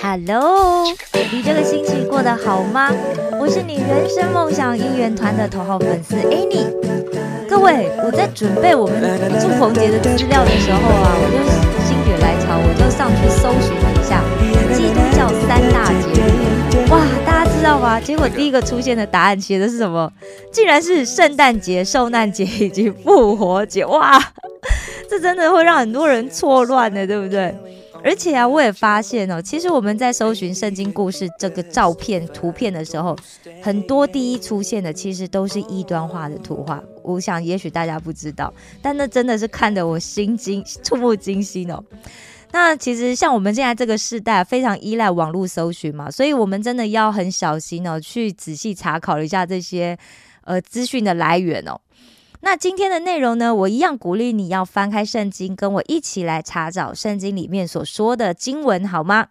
Hello，你这个星期过得好吗？我是你人生梦想应援团的头号粉丝 Annie。各位，我在准备我们祝鹏杰的资料的时候啊，我就心血来潮，我就上去搜寻了一下基督教三大节日。哇，大家知道吗？结果第一个出现的答案写的是什么？竟然是圣诞节、受难节以及复活节。哇，这真的会让很多人错乱的，对不对？而且啊，我也发现哦，其实我们在搜寻圣经故事这个照片、图片的时候，很多第一出现的其实都是异端化的图画。我想，也许大家不知道，但那真的是看得我心惊、触目惊心哦。那其实像我们现在这个时代，非常依赖网络搜寻嘛，所以我们真的要很小心哦，去仔细查考一下这些呃资讯的来源哦。那今天的内容呢，我一样鼓励你要翻开圣经，跟我一起来查找圣经里面所说的经文，好吗？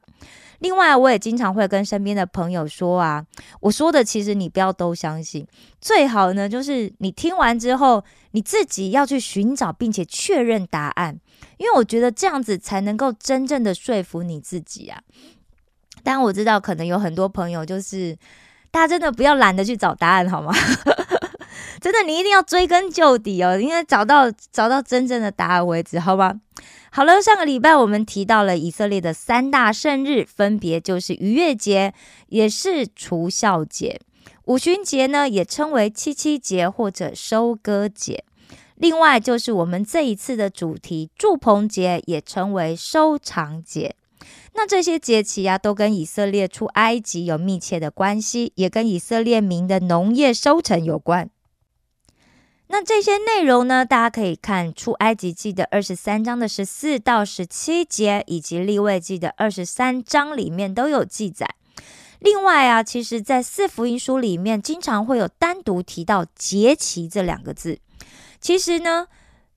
另外，我也经常会跟身边的朋友说啊，我说的其实你不要都相信，最好呢就是你听完之后，你自己要去寻找并且确认答案，因为我觉得这样子才能够真正的说服你自己啊。当然，我知道可能有很多朋友就是，大家真的不要懒得去找答案，好吗？真的，你一定要追根究底哦，应该找到找到真正的答案为止，好吧？好了，上个礼拜我们提到了以色列的三大圣日，分别就是逾越节，也是除孝节；五旬节呢，也称为七七节或者收割节；另外就是我们这一次的主题祝棚节，也称为收藏节。那这些节期啊，都跟以色列出埃及有密切的关系，也跟以色列民的农业收成有关。那这些内容呢，大家可以看出埃及记的二十三章的十四到十七节，以及立位记的二十三章里面都有记载。另外啊，其实，在四福音书里面，经常会有单独提到节期这两个字。其实呢。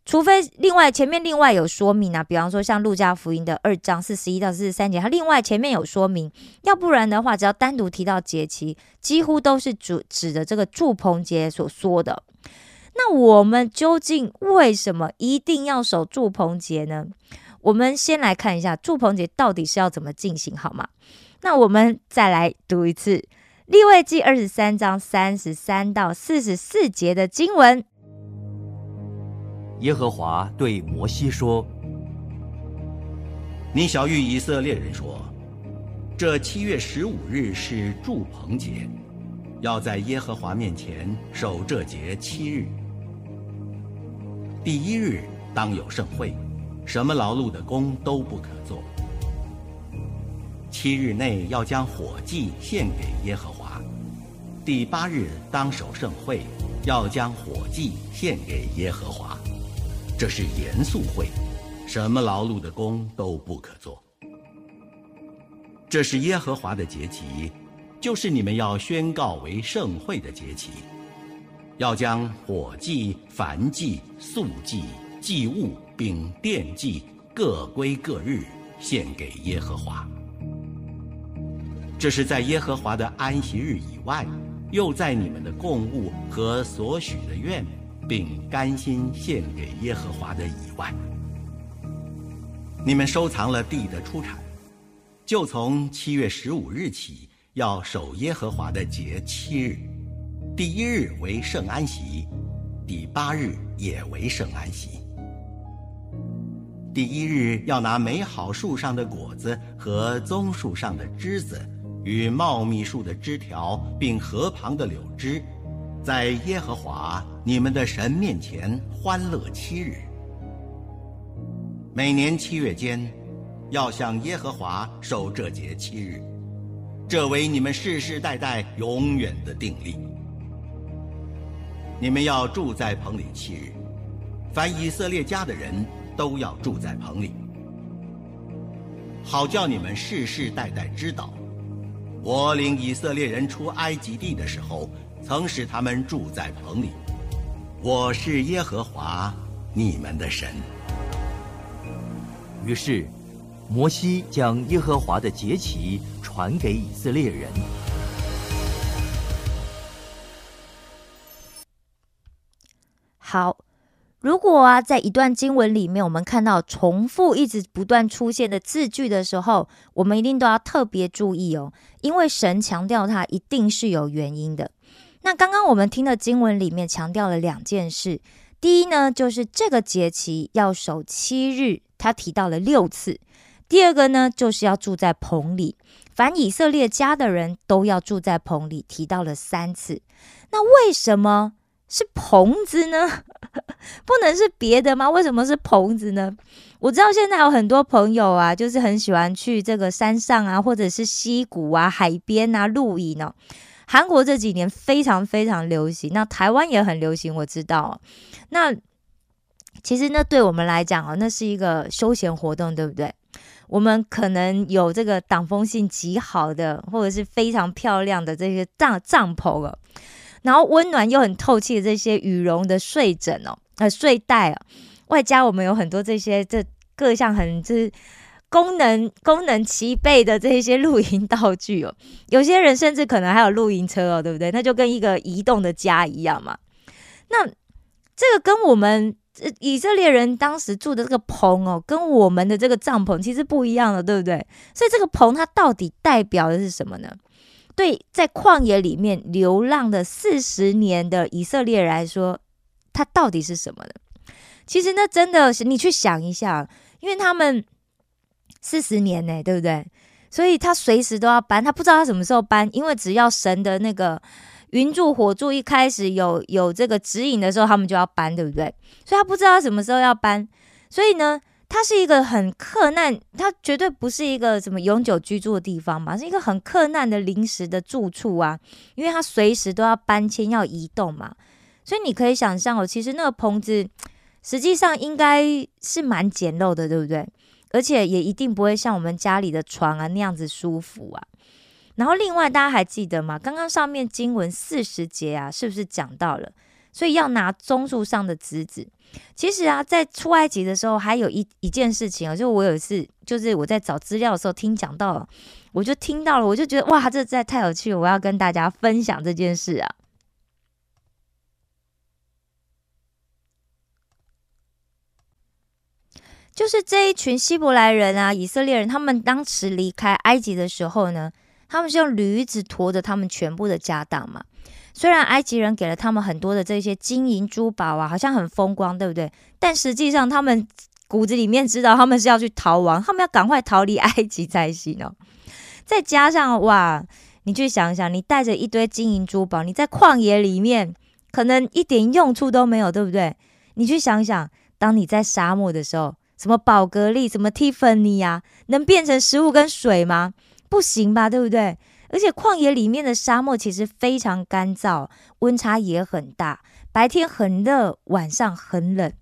除非另外前面另外有说明啊，比方说像路加福音的二章四十一到四十三节，它另外前面有说明，要不然的话，只要单独提到节期，几乎都是指指的这个祝棚节所说的。那我们究竟为什么一定要守祝棚节呢？我们先来看一下祝棚节到底是要怎么进行，好吗？那我们再来读一次立位记二十三章三十三到四十四节的经文。耶和华对摩西说：“你小谕以色列人说，这七月十五日是祝棚节，要在耶和华面前守这节七日。第一日当有盛会，什么劳碌的工都不可做。七日内要将火祭献给耶和华。第八日当守盛会，要将火祭献给耶和华。”这是严肃会，什么劳碌的工都不可做。这是耶和华的节期，就是你们要宣告为盛会的节期，要将火祭、燔祭、素祭、祭物并奠祭各归各日，献给耶和华。这是在耶和华的安息日以外，又在你们的供物和所许的愿。并甘心献给耶和华的以外，你们收藏了地的出产，就从七月十五日起要守耶和华的节七日，第一日为圣安息，第八日也为圣安息。第一日要拿美好树上的果子和棕树上的枝子，与茂密树的枝条，并河旁的柳枝。在耶和华你们的神面前欢乐七日，每年七月间，要向耶和华守这节七日，这为你们世世代代永远的定例。你们要住在棚里七日，凡以色列家的人都要住在棚里，好叫你们世世代代知道，我领以色列人出埃及地的时候。曾使他们住在棚里。我是耶和华你们的神。于是，摩西将耶和华的节期传给以色列人。如果啊，在一段经文里面，我们看到重复一直不断出现的字句的时候，我们一定都要特别注意哦，因为神强调它一定是有原因的。那刚刚我们听的经文里面强调了两件事，第一呢，就是这个节期要守七日，他提到了六次；第二个呢，就是要住在棚里，凡以色列家的人都要住在棚里，提到了三次。那为什么？是棚子呢？不能是别的吗？为什么是棚子呢？我知道现在有很多朋友啊，就是很喜欢去这个山上啊，或者是溪谷啊、海边啊露营呢。韩国这几年非常非常流行，那台湾也很流行，我知道。那其实那对我们来讲哦，那是一个休闲活动，对不对？我们可能有这个挡风性极好的，或者是非常漂亮的这些帐帐篷了。然后温暖又很透气的这些羽绒的睡枕哦，呃睡袋哦，外加我们有很多这些这各项很这功能功能齐备的这些露营道具哦，有些人甚至可能还有露营车哦，对不对？那就跟一个移动的家一样嘛。那这个跟我们以色列人当时住的这个棚哦，跟我们的这个帐篷其实不一样的，对不对？所以这个棚它到底代表的是什么呢？对，在旷野里面流浪的四十年的以色列人来说，他到底是什么呢？其实那真的是你去想一下，因为他们四十年呢，对不对？所以他随时都要搬，他不知道他什么时候搬，因为只要神的那个云柱火柱一开始有有这个指引的时候，他们就要搬，对不对？所以他不知道他什么时候要搬，所以呢。它是一个很克难，它绝对不是一个什么永久居住的地方嘛，是一个很克难的临时的住处啊，因为它随时都要搬迁、要移动嘛，所以你可以想象哦，其实那个棚子实际上应该是蛮简陋的，对不对？而且也一定不会像我们家里的床啊那样子舒服啊。然后另外大家还记得吗？刚刚上面经文四十节啊，是不是讲到了？所以要拿棕树上的枝子。其实啊，在出埃及的时候，还有一一件事情啊，就我有一次，就是我在找资料的时候听讲到了，我就听到了，我就觉得哇，这在太有趣，我要跟大家分享这件事啊。就是这一群希伯来人啊，以色列人，他们当时离开埃及的时候呢，他们是用驴子驮着他们全部的家当嘛。虽然埃及人给了他们很多的这些金银珠宝啊，好像很风光，对不对？但实际上他们骨子里面知道，他们是要去逃亡，他们要赶快逃离埃及才行哦。再加上哇，你去想想，你带着一堆金银珠宝，你在旷野里面可能一点用处都没有，对不对？你去想想，当你在沙漠的时候，什么宝格丽、什么蒂芬尼呀，能变成食物跟水吗？不行吧，对不对？而且旷野里面的沙漠其实非常干燥，温差也很大，白天很热，晚上很冷，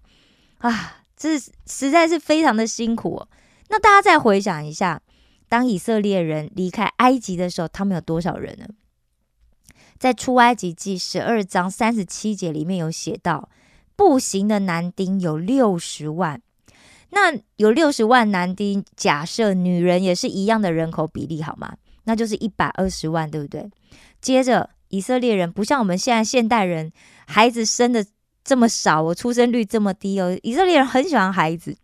啊，这实在是非常的辛苦。那大家再回想一下，当以色列人离开埃及的时候，他们有多少人呢？在出埃及记十二章三十七节里面有写到，步行的男丁有六十万。那有六十万男丁，假设女人也是一样的人口比例，好吗？那就是一百二十万，对不对？接着，以色列人不像我们现在现代人，孩子生的这么少，我出生率这么低哦。以色列人很喜欢孩子，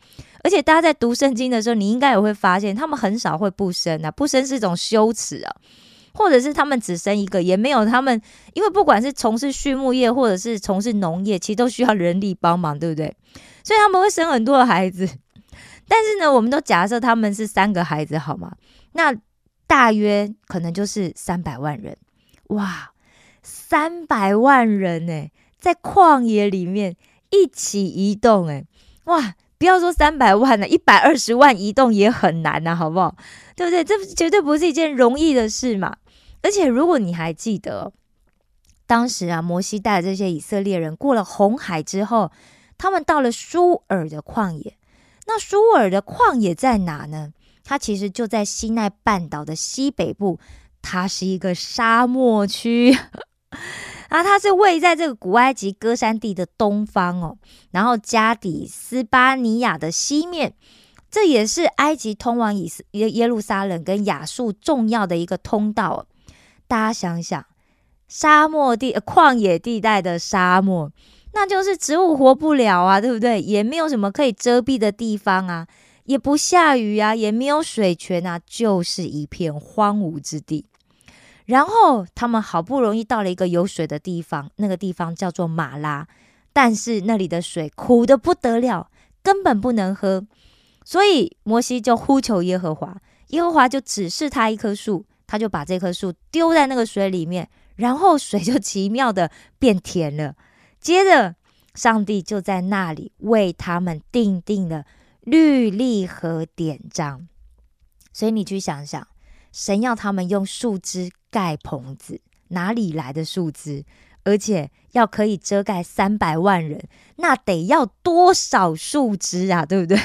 而且大家在读圣经的时候，你应该也会发现，他们很少会不生啊，不生是一种羞耻啊，或者是他们只生一个，也没有他们，因为不管是从事畜牧业或者是从事农业，其实都需要人力帮忙，对不对？所以他们会生很多的孩子，但是呢，我们都假设他们是三个孩子，好吗？那。大约可能就是三百万人，哇，三百万人呢，在旷野里面一起移动，哎，哇，不要说三百万了，一百二十万移动也很难呐，好不好？对不对？这绝对不是一件容易的事嘛。而且如果你还记得，当时啊，摩西带这些以色列人过了红海之后，他们到了舒尔的旷野，那舒尔的旷野在哪呢？它其实就在西奈半岛的西北部，它是一个沙漠区 啊，它是位在这个古埃及戈山地的东方哦，然后加底斯巴尼亚的西面，这也是埃及通往以耶耶路撒冷跟亚述重要的一个通道。大家想想，沙漠地旷野地带的沙漠，那就是植物活不了啊，对不对？也没有什么可以遮蔽的地方啊，也不下雨啊，也没有水泉啊，就是一片荒芜之地。然后他们好不容易到了一个有水的地方，那个地方叫做马拉，但是那里的水苦的不得了，根本不能喝。所以摩西就呼求耶和华，耶和华就指示他一棵树，他就把这棵树丢在那个水里面，然后水就奇妙的变甜了。接着，上帝就在那里为他们定定了律例和典章。所以你去想想，神要他们用树枝盖棚子，哪里来的树枝？而且要可以遮盖三百万人，那得要多少树枝啊？对不对？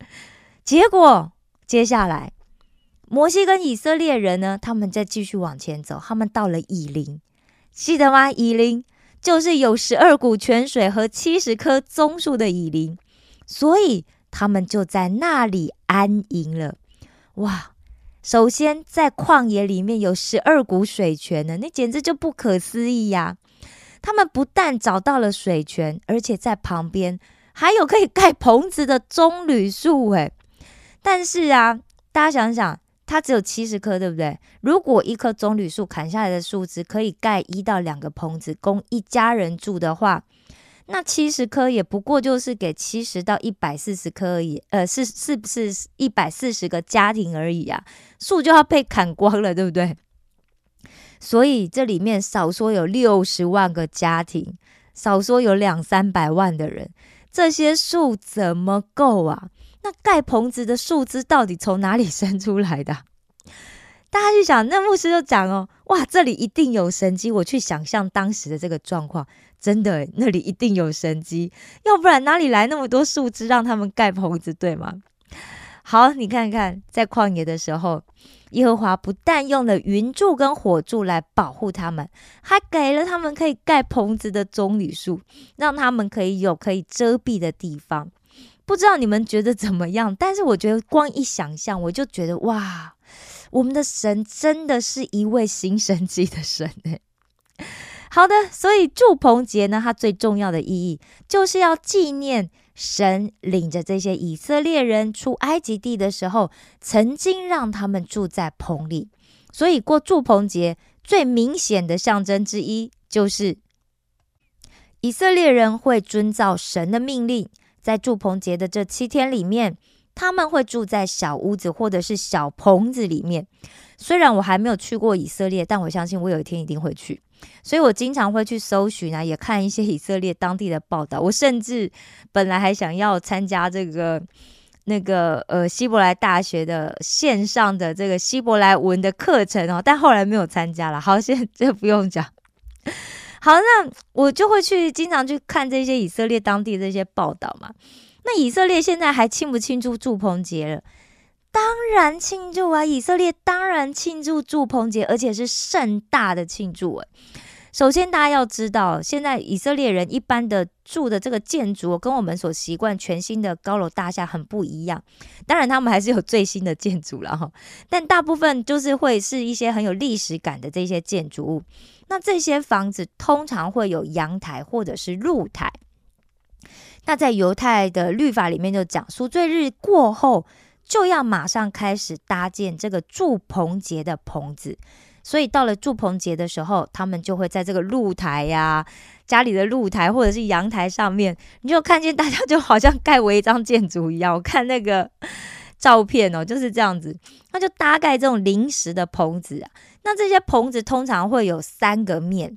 结果接下来，摩西跟以色列人呢，他们再继续往前走，他们到了以林，记得吗？以林。就是有十二股泉水和七十棵棕树的以林，所以他们就在那里安营了。哇！首先在旷野里面有十二股水泉呢，那简直就不可思议呀！他们不但找到了水泉，而且在旁边还有可以盖棚子的棕榈树。诶，但是啊，大家想想。它只有七十棵，对不对？如果一棵棕榈树砍下来的树枝可以盖一到两个棚子，供一家人住的话，那七十棵也不过就是给七十到一百四十棵而已。呃，是是不是一百四十个家庭而已啊？树就要被砍光了，对不对？所以这里面少说有六十万个家庭，少说有两三百万的人，这些树怎么够啊？那盖棚子的树枝到底从哪里生出来的？大家去想，那牧师就讲哦，哇，这里一定有神机。我去想象当时的这个状况，真的，那里一定有神机，要不然哪里来那么多树枝让他们盖棚子，对吗？好，你看看，在旷野的时候，耶和华不但用了云柱跟火柱来保护他们，还给了他们可以盖棚子的棕榈树，让他们可以有可以遮蔽的地方。不知道你们觉得怎么样？但是我觉得光一想象，我就觉得哇，我们的神真的是一位新神迹的神哎。好的，所以祝棚节呢，它最重要的意义就是要纪念神领着这些以色列人出埃及地的时候，曾经让他们住在棚里。所以过祝棚节最明显的象征之一，就是以色列人会遵照神的命令。在祝棚节的这七天里面，他们会住在小屋子或者是小棚子里面。虽然我还没有去过以色列，但我相信我有一天一定会去。所以我经常会去搜寻啊，也看一些以色列当地的报道。我甚至本来还想要参加这个那个呃希伯来大学的线上的这个希伯来文的课程哦，但后来没有参加了。好，现在这不用讲。好，那我就会去经常去看这些以色列当地这些报道嘛。那以色列现在还庆不庆祝祝棚节了？当然庆祝啊！以色列当然庆祝祝棚节，而且是盛大的庆祝诶。首先，大家要知道，现在以色列人一般的住的这个建筑，跟我们所习惯全新的高楼大厦很不一样。当然，他们还是有最新的建筑了哈，但大部分就是会是一些很有历史感的这些建筑物。那这些房子通常会有阳台或者是露台。那在犹太的律法里面就讲，赎罪日过后就要马上开始搭建这个祝棚节的棚子。所以到了祝棚节的时候，他们就会在这个露台呀、家里的露台或者是阳台上面，你就看见大家就好像盖违章建筑一样。我看那个 照片哦，就是这样子，那就搭盖这种临时的棚子啊。那这些棚子通常会有三个面，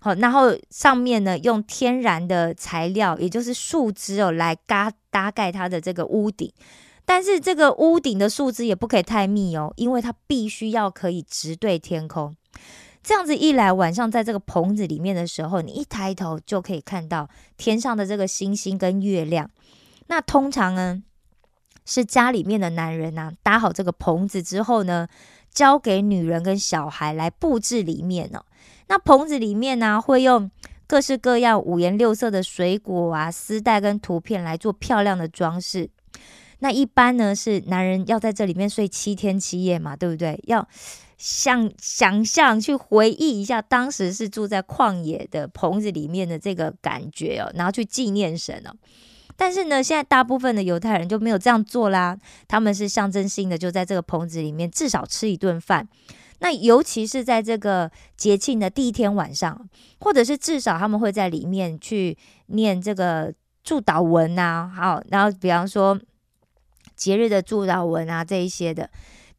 好，然后上面呢用天然的材料，也就是树枝哦，来搭搭盖它的这个屋顶。但是这个屋顶的树枝也不可以太密哦，因为它必须要可以直对天空。这样子一来，晚上在这个棚子里面的时候，你一抬头就可以看到天上的这个星星跟月亮。那通常呢，是家里面的男人呐，搭好这个棚子之后呢。交给女人跟小孩来布置里面哦。那棚子里面呢，会用各式各样五颜六色的水果啊、丝带跟图片来做漂亮的装饰。那一般呢，是男人要在这里面睡七天七夜嘛，对不对？要想想象去回忆一下当时是住在旷野的棚子里面的这个感觉哦，然后去纪念神哦。但是呢，现在大部分的犹太人就没有这样做啦。他们是象征性的，就在这个棚子里面至少吃一顿饭。那尤其是在这个节庆的第一天晚上，或者是至少他们会在里面去念这个祝祷文啊，好，然后比方说节日的祝祷文啊这一些的。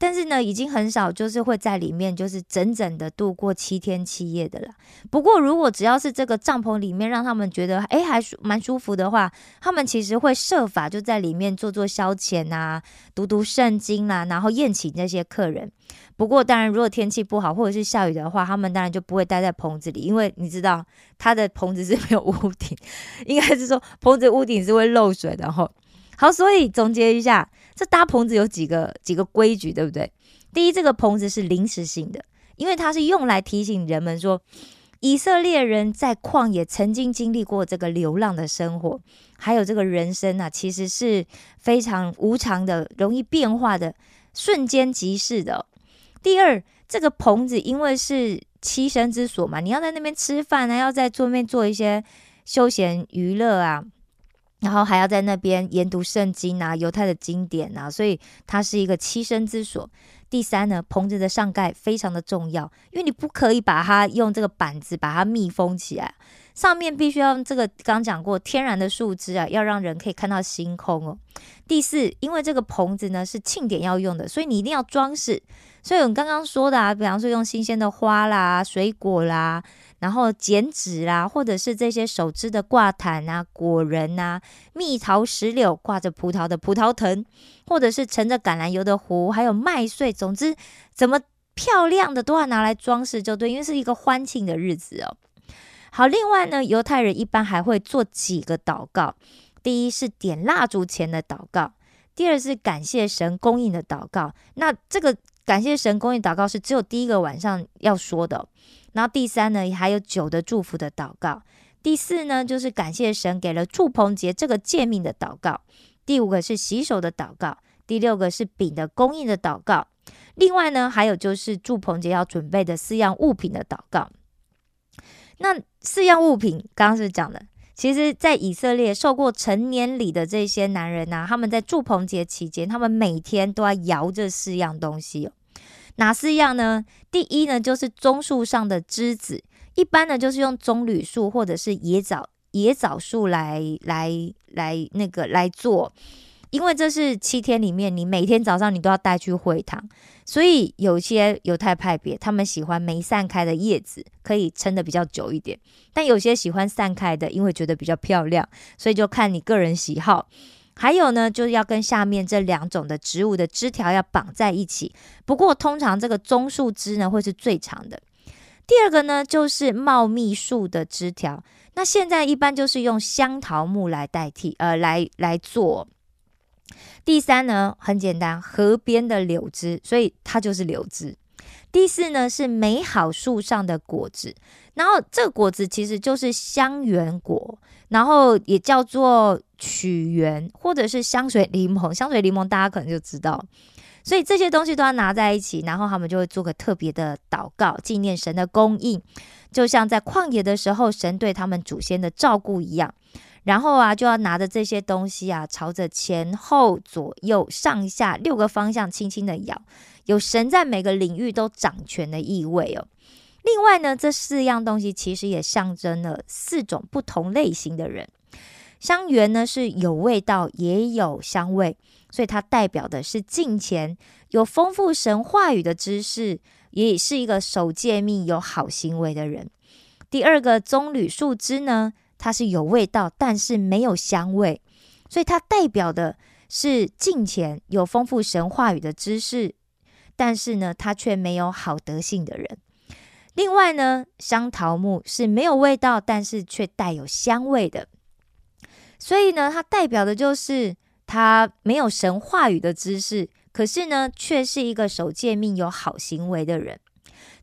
但是呢，已经很少就是会在里面就是整整的度过七天七夜的了。不过，如果只要是这个帐篷里面让他们觉得哎还蛮舒服的话，他们其实会设法就在里面做做消遣啊，读读圣经啦，然后宴请那些客人。不过，当然如果天气不好或者是下雨的话，他们当然就不会待在棚子里，因为你知道他的棚子是没有屋顶，应该是说棚子屋顶是会漏水的。吼，好，所以总结一下。这搭棚子有几个几个规矩，对不对？第一，这个棚子是临时性的，因为它是用来提醒人们说，以色列人在旷野曾经经历过这个流浪的生活，还有这个人生啊，其实是非常无常的、容易变化的、瞬间即逝的。第二，这个棚子因为是栖身之所嘛，你要在那边吃饭啊，要在桌面做一些休闲娱乐啊。然后还要在那边研读圣经啊，犹太的经典啊，所以它是一个栖身之所。第三呢，棚子的上盖非常的重要，因为你不可以把它用这个板子把它密封起来，上面必须要用这个刚讲过天然的树枝啊，要让人可以看到星空哦。第四，因为这个棚子呢是庆典要用的，所以你一定要装饰。所以我们刚刚说的啊，比方说用新鲜的花啦、水果啦。然后剪纸啦，或者是这些手织的挂毯啊、果仁啊、蜜桃、石榴挂着葡萄的葡萄藤，或者是盛着橄榄油的壶，还有麦穗，总之怎么漂亮的都要拿来装饰就对，因为是一个欢庆的日子哦。好，另外呢，犹太人一般还会做几个祷告，第一是点蜡烛前的祷告，第二是感谢神供应的祷告。那这个感谢神供应祷告是只有第一个晚上要说的。然后第三呢，还有酒的祝福的祷告；第四呢，就是感谢神给了祝棚节这个诫命的祷告；第五个是洗手的祷告；第六个是饼的供应的祷告。另外呢，还有就是祝棚节要准备的四样物品的祷告。那四样物品刚刚是讲的，其实在以色列受过成年礼的这些男人呐，他们在祝棚节期间，他们每天都要摇这四样东西哦。哪四样呢？第一呢，就是棕树上的枝子，一般呢就是用棕榈树或者是野枣野枣树来来来那个来做，因为这是七天里面你每天早上你都要带去会堂，所以有些犹太派别他们喜欢没散开的叶子，可以撑得比较久一点，但有些喜欢散开的，因为觉得比较漂亮，所以就看你个人喜好。还有呢，就是要跟下面这两种的植物的枝条要绑在一起。不过通常这个棕树枝呢会是最长的。第二个呢就是茂密树的枝条。那现在一般就是用香桃木来代替，呃，来来做。第三呢很简单，河边的柳枝，所以它就是柳枝。第四呢是美好树上的果子，然后这个果子其实就是香橼果，然后也叫做曲缘，或者是香水柠檬。香水柠檬大家可能就知道，所以这些东西都要拿在一起，然后他们就会做个特别的祷告，纪念神的供应，就像在旷野的时候神对他们祖先的照顾一样。然后啊，就要拿着这些东西啊，朝着前后左右上下六个方向轻轻的摇。有神在每个领域都掌权的意味哦。另外呢，这四样东西其实也象征了四种不同类型的人。香橼呢是有味道也有香味，所以它代表的是敬虔、有丰富神话语的知识，也是一个守戒命、有好行为的人。第二个棕榈树枝呢，它是有味道，但是没有香味，所以它代表的是近前、有丰富神话语的知识。但是呢，他却没有好德性的人。另外呢，香桃木是没有味道，但是却带有香味的。所以呢，它代表的就是他没有神话语的知识，可是呢，却是一个守戒命、有好行为的人。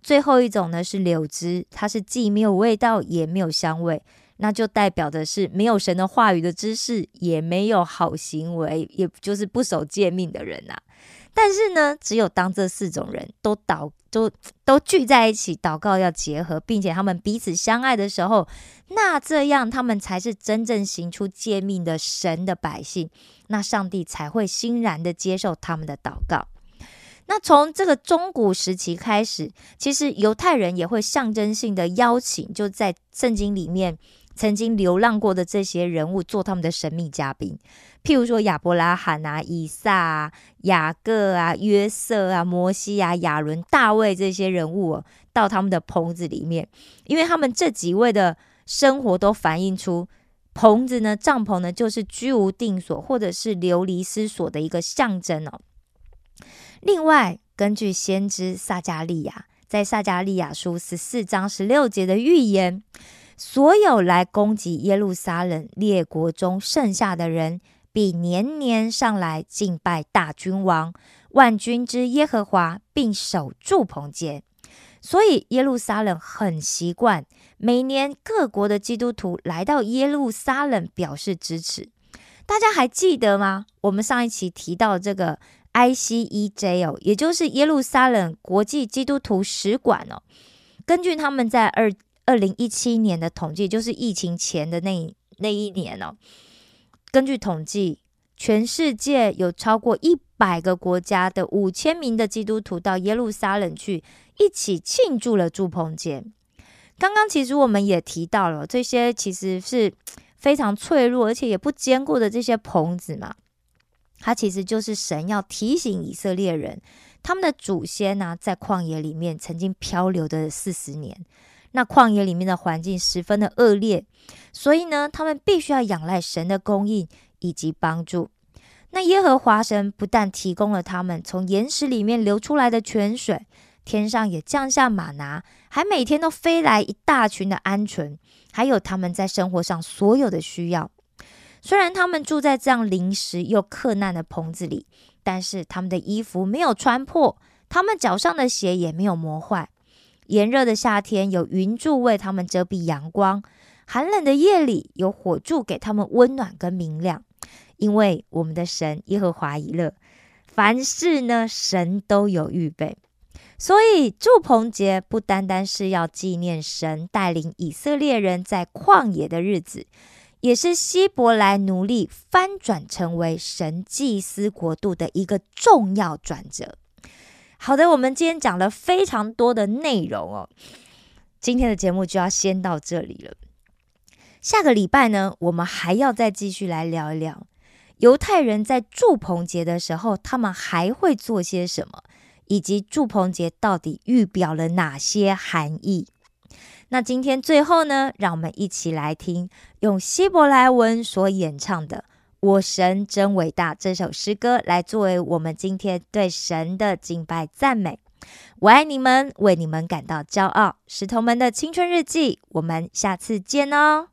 最后一种呢是柳枝，它是既没有味道，也没有香味，那就代表的是没有神的话语的知识，也没有好行为，也就是不守诫命的人呐。但是呢，只有当这四种人都祷都都聚在一起祷告要结合，并且他们彼此相爱的时候，那这样他们才是真正行出诫命的神的百姓，那上帝才会欣然的接受他们的祷告。那从这个中古时期开始，其实犹太人也会象征性的邀请，就在圣经里面。曾经流浪过的这些人物做他们的神秘嘉宾，譬如说亚伯拉罕啊、以撒啊、雅各啊、约瑟啊、摩西啊、亚伦、大卫这些人物到他们的棚子里面，因为他们这几位的生活都反映出棚子呢、帐篷呢，就是居无定所或者是流离失所的一个象征哦。另外，根据先知撒加利亚在撒加利亚书十四章十六节的预言。所有来攻击耶路撒冷列国中剩下的人，必年年上来敬拜大君王万军之耶和华，并守住棚节。所以耶路撒冷很习惯每年各国的基督徒来到耶路撒冷表示支持。大家还记得吗？我们上一期提到这个 ICEJ 哦，也就是耶路撒冷国际基督徒使馆哦，根据他们在二。二零一七年的统计，就是疫情前的那那一年哦。根据统计，全世界有超过一百个国家的五千名的基督徒到耶路撒冷去，一起庆祝了祝棚节。刚刚其实我们也提到了，这些其实是非常脆弱而且也不坚固的这些棚子嘛。它其实就是神要提醒以色列人，他们的祖先呢，在旷野里面曾经漂流的四十年。那旷野里面的环境十分的恶劣，所以呢，他们必须要仰赖神的供应以及帮助。那耶和华神不但提供了他们从岩石里面流出来的泉水，天上也降下马拿，还每天都飞来一大群的鹌鹑，还有他们在生活上所有的需要。虽然他们住在这样临时又克难的棚子里，但是他们的衣服没有穿破，他们脚上的鞋也没有磨坏。炎热的夏天有云柱为他们遮蔽阳光，寒冷的夜里有火柱给他们温暖跟明亮。因为我们的神耶和华以乐，凡事呢神都有预备，所以祝棚节不单单是要纪念神带领以色列人在旷野的日子，也是希伯来奴隶翻转成为神祭司国度的一个重要转折。好的，我们今天讲了非常多的内容哦，今天的节目就要先到这里了。下个礼拜呢，我们还要再继续来聊一聊犹太人在祝棚节的时候，他们还会做些什么，以及祝棚节到底预表了哪些含义。那今天最后呢，让我们一起来听用希伯来文所演唱的。我神真伟大，这首诗歌来作为我们今天对神的敬拜赞美。我爱你们，为你们感到骄傲。石头们的青春日记，我们下次见哦。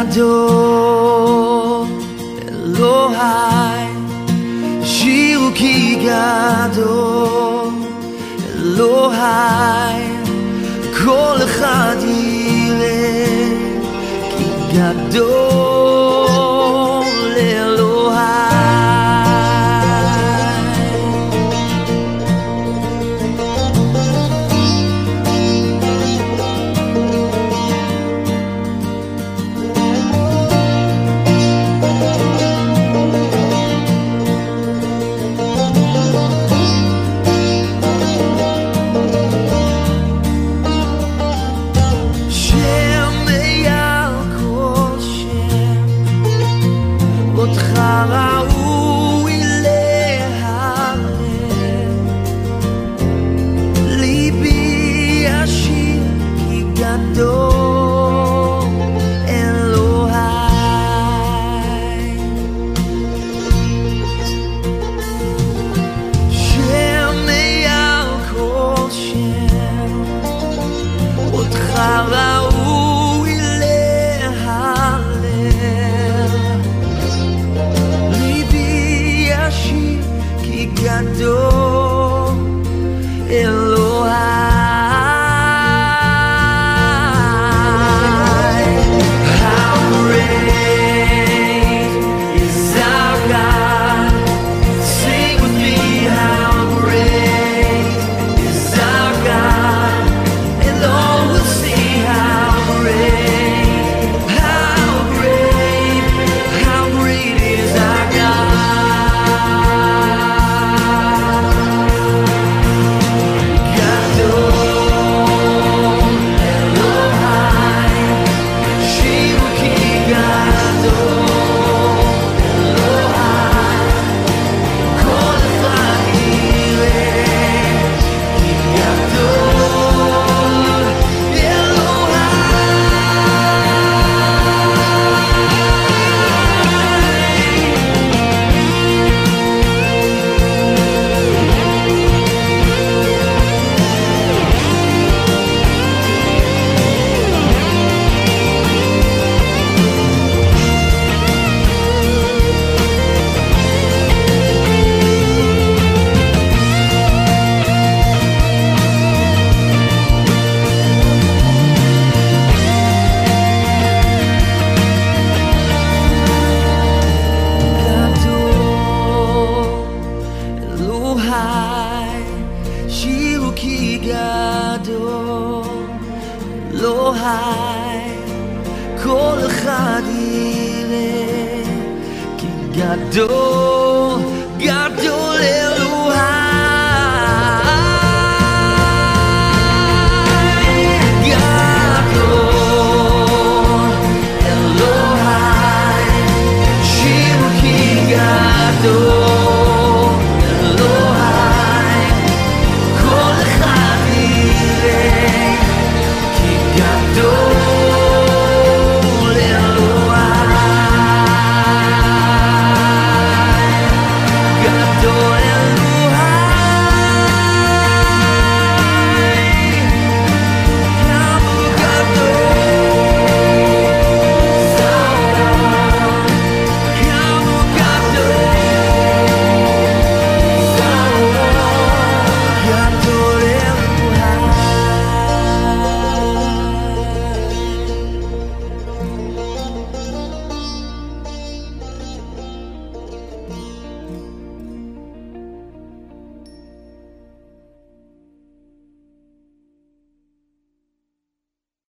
Ador Elohai Shiru ki gadol Elohai Kol echad yireh ki gadol